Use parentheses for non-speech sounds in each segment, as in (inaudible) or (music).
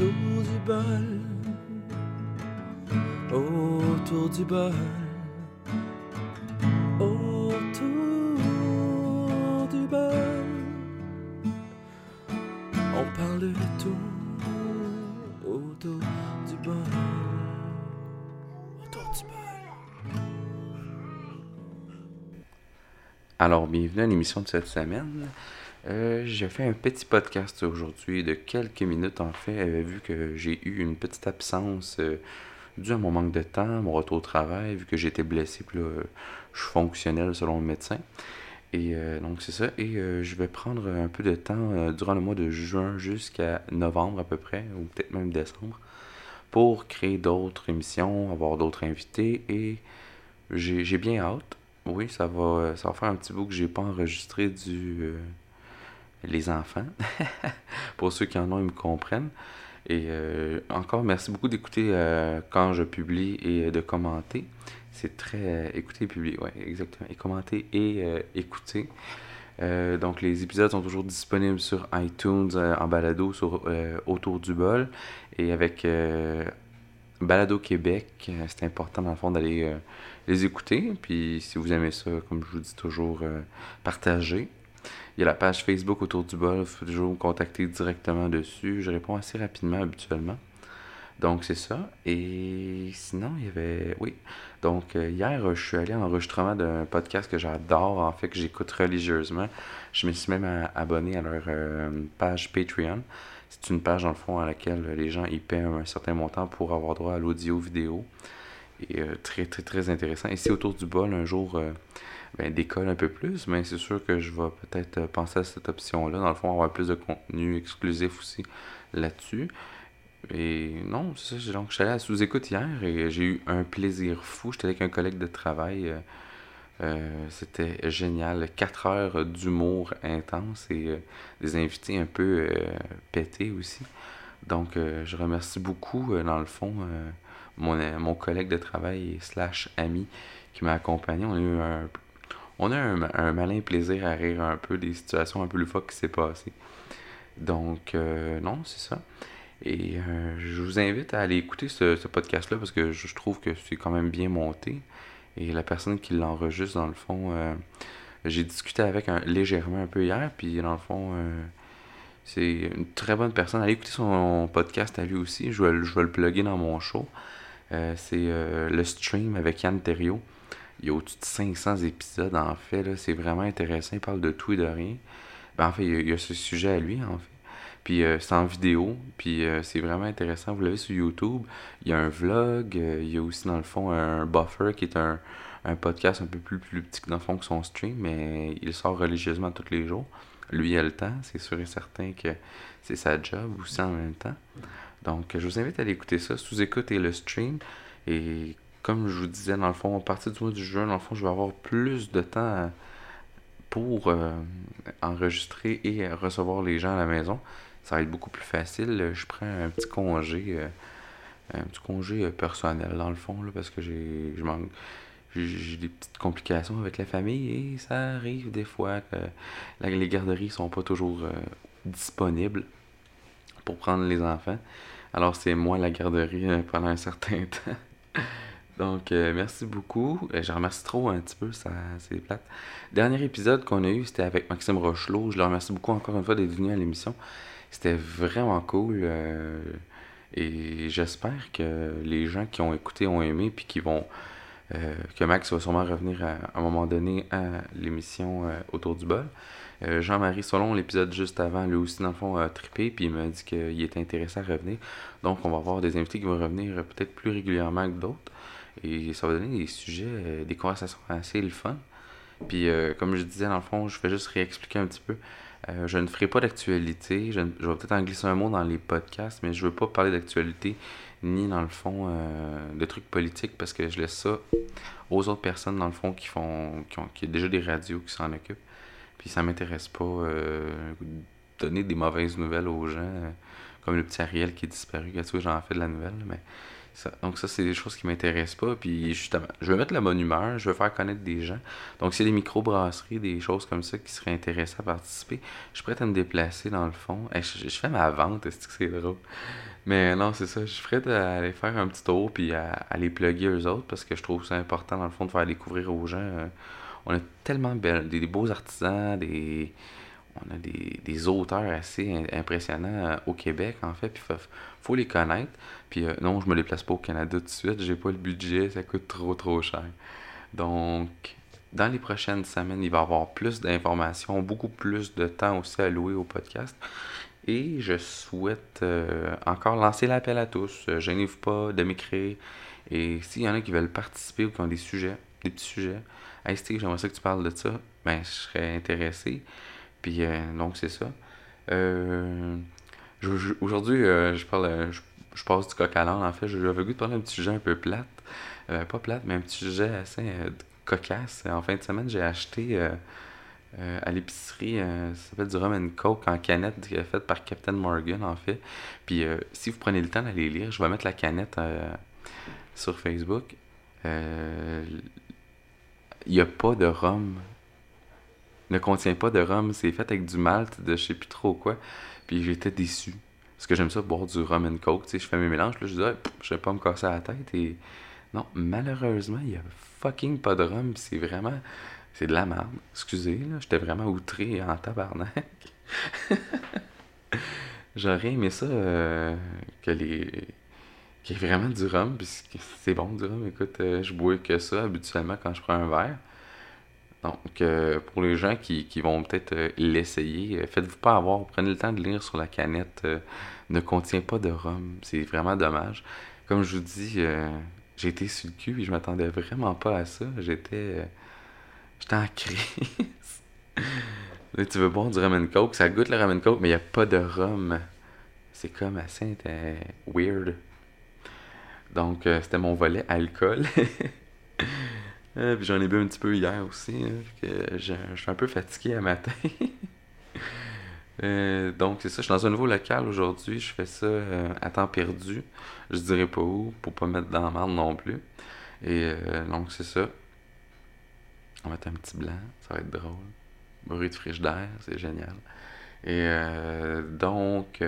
autour du bol, autour du bol, autour du bol. On parle de tout autour du bol, autour du bol. Alors, bienvenue à l'émission de cette semaine. Euh, j'ai fait un petit podcast aujourd'hui de quelques minutes en fait, euh, vu que j'ai eu une petite absence euh, dû à mon manque de temps, mon retour au travail, vu que j'étais blessé, puis là, je suis fonctionnel selon le médecin. Et donc c'est ça. Et je vais prendre un peu de temps durant le mois de juin jusqu'à novembre à peu près, ou peut-être même décembre, pour créer d'autres émissions, avoir d'autres invités. Et j'ai bien hâte. Oui, ça va, ça va faire un petit bout que j'ai pas enregistré du les enfants. (laughs) Pour ceux qui en ont, ils me comprennent. Et euh, encore, merci beaucoup d'écouter euh, quand je publie et de commenter. C'est très... euh, écouter et publier, ouais, exactement. Et commenter et euh, écouter. Euh, donc, les épisodes sont toujours disponibles sur iTunes, euh, en balado, sur euh, Autour du bol. Et avec euh, Balado Québec, euh, c'est important, dans le fond, d'aller euh, les écouter. Puis, si vous aimez ça, comme je vous dis toujours, euh, partagez. Il y a la page Facebook autour du bol, il faut toujours me contacter directement dessus. Je réponds assez rapidement habituellement. Donc c'est ça. Et sinon, il y avait. Oui. Donc euh, hier, je suis allé en enregistrement d'un podcast que j'adore, en fait, que j'écoute religieusement. Je me suis même abonné à leur euh, page Patreon. C'est une page, dans le fond, à laquelle les gens y paient un certain montant pour avoir droit à l'audio vidéo. Et euh, très, très, très intéressant. Et si autour du bol, un jour, euh, ben, décolle un peu plus, mais c'est sûr que je vais peut-être euh, penser à cette option-là. Dans le fond, avoir plus de contenu exclusif aussi là-dessus. Et non, Donc, je suis allé à sous-écoute hier et j'ai eu un plaisir fou. J'étais avec un collègue de travail. c'était génial. 4 heures d'humour intense et des invités un peu pétés aussi. Donc, je remercie beaucoup, dans le fond, mon, euh, mon collègue de travail slash ami qui m'a accompagné. On a eu un, on a un, un malin plaisir à rire un peu des situations un peu loufoques qui s'est passées. Donc, euh, non, c'est ça. Et euh, je vous invite à aller écouter ce, ce podcast-là parce que je, trouve que c'est quand même bien monté. Et la personne qui l'enregistre, dans le fond, j'ai discuté avec un, légèrement un peu hier, puis dans le fond, c'est une très bonne personne. Allez écouter son podcast à lui aussi. Je je vais le plugger dans mon show. Euh, c'est euh, le stream avec Yann Terriot. Il y a au-dessus de 500 épisodes en fait. C'est vraiment intéressant. Il parle de tout et de rien. Ben, en fait, il y, a, ce sujet à lui en fait. Puis euh, c'est en vidéo. Puis c'est vraiment intéressant. Vous l'avez sur YouTube. Il y a un vlog. il y a aussi dans le fond un buffer qui est un, un podcast un peu plus, plus petit que dans le fond que son stream. Mais il sort religieusement tous les jours. Lui, il a le temps. C'est sûr et certain que c'est sa job aussi en même temps. Donc, je vous invite à aller écouter ça, sous-écoute le stream. Et comme je vous disais, dans le fond, à partir du mois de juin, dans le fond, je vais avoir plus de temps à- pour euh, enregistrer et euh, recevoir les gens à la maison. Ça va être beaucoup plus facile. Je prends un petit congé, euh, un petit congé euh, personnel, dans le fond, là, parce que j'ai je manque. J'ai des petites complications avec la famille et ça arrive des fois que les garderies sont pas toujours euh, disponibles pour prendre les enfants. Alors c'est moi la garderie euh, pendant un certain (laughs) temps. Donc euh, merci beaucoup. Euh, je remercie trop un petit peu, ça c'est plate. Dernier épisode qu'on a eu, c'était avec Maxime Rochelot. Je le remercie beaucoup encore une fois d'être venu à l'émission. C'était vraiment cool. et j'espère que les gens qui ont écouté ont aimé puis qui vont euh, que Max va sûrement revenir à, un moment donné à l'émission euh, autour du bol. Euh, Jean-Marie Solon, l'épisode juste avant, lui aussi, dans le fond, a trippé, puis il m'a dit qu'il était intéressé à revenir. Donc, on va avoir des invités qui vont revenir peut-être plus régulièrement que d'autres. Et ça va donner des sujets, des conversations assez fun. Puis, comme je disais, dans le fond, je vais juste réexpliquer un petit peu. Euh, je ne ferai pas d'actualité. Je, ne- je vais peut-être en glisser un mot dans les podcasts, mais je veux pas parler d'actualité ni, dans le fond, euh, de trucs politiques parce que je laisse ça aux autres personnes, dans le fond, qui font qui ont qui déjà des radios qui s'en occupent. Puis ça m'intéresse pas euh, donner des mauvaises nouvelles aux gens, euh, comme le petit Ariel qui est disparu. Tu vois, j'en fais de la nouvelle, mais Donc ça, c'est des choses qui m'intéressent pas. Puis justement, je veux mettre la bonne humeur, je veux faire connaître des gens. Donc s'il y a des micro-brasseries, des choses comme ça qui seraient intéressées à participer, je suis prêt à me déplacer dans le fond. Hey, je, fais ma vente, est-ce que c'est drôle? Mais non, c'est ça, je suis prêt à aller faire un petit tour puis à, à les plugger eux autres parce que je trouve ça important dans le fond de faire découvrir aux gens. euh, on a tellement des, des beaux artisans, des, on a des, des auteurs assez impressionnants euh, au Québec, en fait, puis faut, faut les connaître. Puis euh, non, je me déplace pas au Canada tout de suite, j'ai pas le budget, ça coûte trop trop cher. Donc, dans les prochaines semaines, il va y avoir plus d'informations, beaucoup plus de temps aussi alloué au podcast. Et je souhaite euh, encore lancer l'appel à tous. Euh, Gênez-vous pas de m'écrire. Et s'il y en a qui veulent participer ou qui ont des sujets, des petits sujets, hey Steve, j'aimerais ça que tu parles de ça, ben je serais intéressé. Puis euh, donc c'est ça. Euh, Aujourd'hui, euh, je parle, je, passe du coq à l'âne. En fait, j'avais goût de parler d'un petit sujet un peu plate. Pas plate, mais un petit sujet assez cocasse. En fin de semaine, j'ai acheté à l'épicerie, ça s'appelle du rum and coke en canette qui est fait par Captain Morgan en fait. Puis euh, si vous prenez le temps d'aller lire, je vais mettre la canette sur Facebook. Il n'y a pas de rhum. Ne contient pas de rhum. C'est fait avec du malt de je sais plus trop quoi. Puis j'étais déçu. Parce que j'aime ça boire du rum and coke. Tu sais, je fais mes mélanges. Là, je dis, Ah, je vais pas me casser la tête. Et non, malheureusement, il y a fucking pas de rhum. C'est vraiment. C'est de la merde. Excusez, là. J'étais vraiment outré en tabarnak. (laughs) J'aurais aimé ça euh, que les. qu'il y ait vraiment du rhum. Puis c'est bon du rhum. Écoute, euh, je bois que ça habituellement quand je prends un verre. Donc, euh, pour les gens qui, vont peut-être euh, l'essayer, euh, faites-vous pas avoir. Prenez le temps de lire sur la canette. ne contient pas de rhum. C'est vraiment dommage. Comme je vous dis, j'ai été sur le cul et je m'attendais vraiment pas à ça. J'étais. J'étais en (laughs) crise. Là, tu veux boire du rum coke, ça goûte le rum and coke, mais il n'y a pas de rhum. C'est comme assez weird. Donc, c'était mon volet alcool. (laughs) Euh, puis j'en ai bu un petit peu hier aussi. hein, que je, suis un peu fatigué à matin. (laughs) Euh, donc, c'est ça. Je suis dans un nouveau local aujourd'hui. Je fais ça euh, à temps perdu. Je dirais pas où pour pas mettre dans la merde non plus. Et donc, c'est ça. On va mettre un petit blanc. Ça va être drôle. Bruit de frigidaire. C'est génial. Et donc,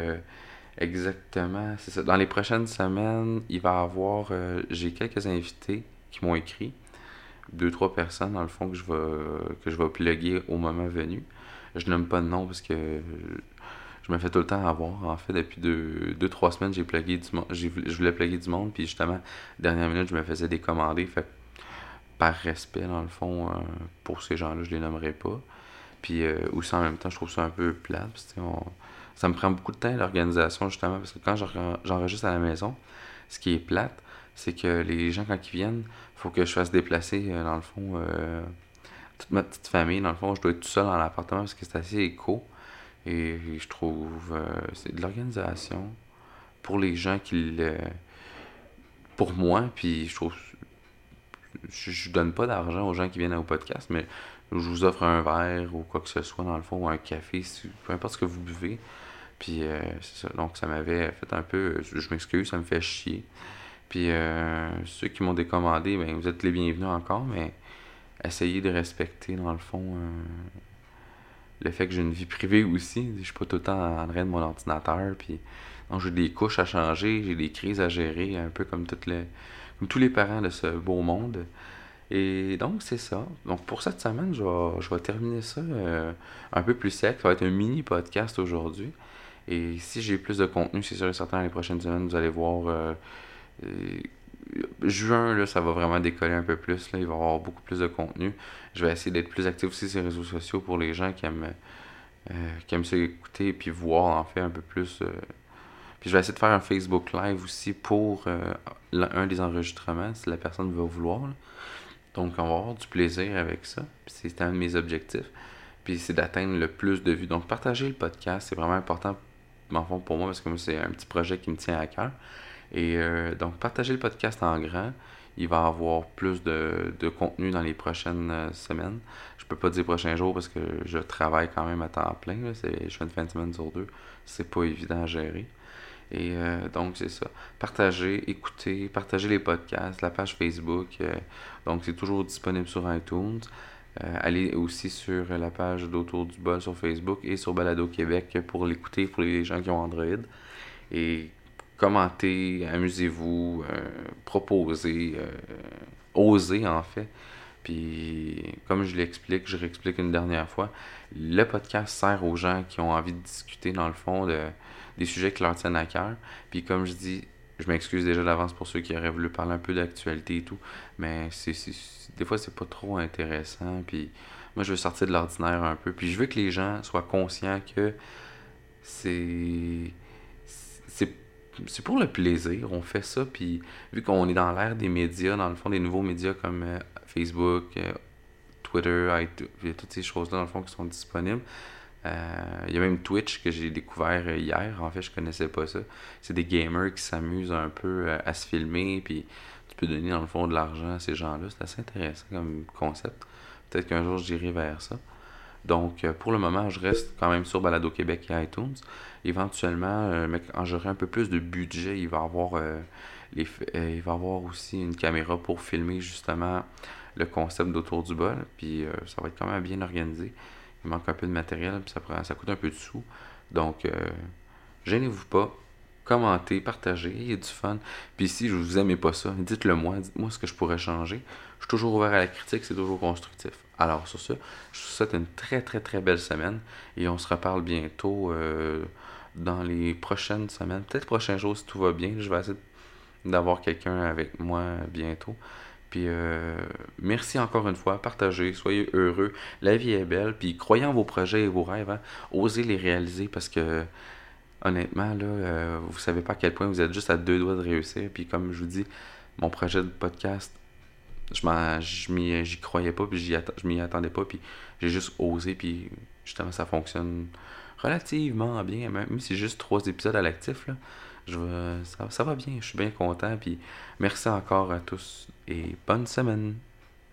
exactement, c'est ça. Dans les prochaines semaines, il va y avoir. J'ai quelques invités qui m'ont écrit. Deux, trois personnes, dans le fond, que je vais, que je vais plugger au moment venu. Je nomme pas de nom parce que je me fais tout le temps avoir. En fait, depuis deux, deux trois semaines, j'ai plugué du monde. Je voulais plugger du monde, puis justement, dernière minute, je me faisais décommander. Fait par respect, dans le fond, euh, pour ces gens-là, je les nommerai pas. Puis euh, aussi en même temps, je trouve ça un peu plate. parce que, ça me prend beaucoup de temps l'organisation, justement, parce que quand j'en- j'enregistre à la maison, ce qui est plate, c'est que les gens, quand ils viennent, faut que je fasse déplacer, euh, dans le fond, euh, toute ma petite famille. Dans le fond, je dois être tout seul dans l'appartement parce que c'est assez éco. Et je trouve euh, c'est de l'organisation pour les gens qui. Pour moi, puis je trouve. Je, donne pas d'argent aux gens qui viennent au podcast, mais je vous offre un verre ou quoi que ce soit, dans le fond, ou un café, peu importe ce que vous buvez. Puis euh, c'est ça. Donc ça m'avait fait un peu. Je m'excuse, ça me fait chier. Puis euh, ceux qui m'ont décommandé, ben, vous êtes les bienvenus encore, mais essayez de respecter, dans le fond, euh, le fait que j'ai une vie privée aussi. Je suis pas tout le temps en train de mon ordinateur. Puis donc, j'ai des couches à changer, j'ai des crises à gérer, un peu comme, toutes les, comme tous les parents de ce beau monde. Et donc, c'est ça. Donc, pour cette semaine, je vais, je vais terminer ça euh, un peu plus sec. Ça va être un mini podcast aujourd'hui. Et si j'ai plus de contenu, c'est sûr et certain, les prochaines semaines, vous allez voir. Juin, là, ça va vraiment décoller un peu plus. Là. Il va y avoir beaucoup plus de contenu. Je vais essayer d'être plus actif aussi sur les réseaux sociaux pour les gens qui aiment, euh, qui aiment écouter et puis voir en fait un peu plus. euh. Puis je vais essayer de faire un Facebook Live aussi pour euh, un des enregistrements si la personne veut vouloir. Donc on va avoir du plaisir avec ça. C'est un de mes objectifs. Puis c'est d'atteindre le plus de vues. Donc partager le podcast, c'est vraiment important en fond, pour moi parce que c'est un petit projet qui me tient à cœur. Et euh, donc, partagez le podcast en grand. Il va y avoir plus de, de contenu dans les prochaines euh, semaines. Je peux pas dire prochains jours parce que je travaille quand même à temps plein. là. Je fais une fin de semaine sur deux. C'est pas évident à gérer. Et euh, donc, c'est ça. Partagez, écoutez, partagez les podcasts, la page Facebook. donc, c'est toujours disponible sur iTunes. Allez aussi sur la page d'Autour du bol sur Facebook et sur Balado Québec pour l'écouter pour les gens qui ont Android. Et commentez, amusez-vous, euh, proposez, euh, osez en fait. Puis, comme je l'explique, je réexplique une dernière fois, le podcast sert aux gens qui ont envie de discuter, dans le fond, de, des sujets qui leur tiennent à cœur. Puis, comme je dis, je m'excuse déjà d'avance pour ceux qui auraient voulu parler un peu d'actualité et tout, mais c'est, des fois, c'est pas trop intéressant. Puis, moi, je veux sortir de l'ordinaire un peu. Puis, je veux que les gens soient conscients que. C'est c'est pour le plaisir, on fait ça, puis vu qu'on est dans l'ère des médias, dans le fond, des nouveaux médias comme euh, Facebook, euh, Twitter, iTunes, il y a toutes ces choses-là, dans le fond, qui sont disponibles. Euh, il y a même Twitch que j'ai découvert hier, en fait, je connaissais pas ça. C'est des gamers qui s'amusent un peu à se filmer, puis tu peux donner, dans le fond, de l'argent à ces gens-là. C'est assez intéressant comme concept. Peut-être qu'un jour, j'irai vers ça. Donc, euh, pour le moment, je reste quand même sur Balado Québec et iTunes. Éventuellement, euh, quand j'aurai un peu plus de budget, il va avoir, euh, avoir aussi une caméra pour filmer justement le concept d'Autour du bol. Puis, ça va être quand même bien organisé. Il manque un peu de matériel, puis ça, prend, coûte un peu de sous. Donc, gênez-vous pas. Commentez, partagez, il y a du fun. Puis si je vous aimez pas ça, dites-le moi, dites-moi ce que je pourrais changer. Je suis toujours ouvert à la critique, c'est toujours constructif. Alors sur ça, je vous souhaite une très très très belle semaine et on se reparle bientôt euh, dans les prochaines semaines, peut-être prochains jours si tout va bien. Je vais essayer d'avoir quelqu'un avec moi bientôt. Puis euh, merci encore une fois, partagez, soyez heureux. La vie est belle, puis croyez en vos projets et vos rêves, hein. osez les réaliser parce que honnêtement, là, euh, vous savez pas à quel point vous êtes juste à deux doigts de réussir. Puis comme je vous dis, mon projet de podcast, je j'y croyais pas, puis je m'y attendais pas, puis j'ai juste osé, puis justement ça fonctionne relativement bien, même si juste trois épisodes à l'actif, là, je ça, ça va bien, je suis bien content, puis merci encore à tous et bonne semaine.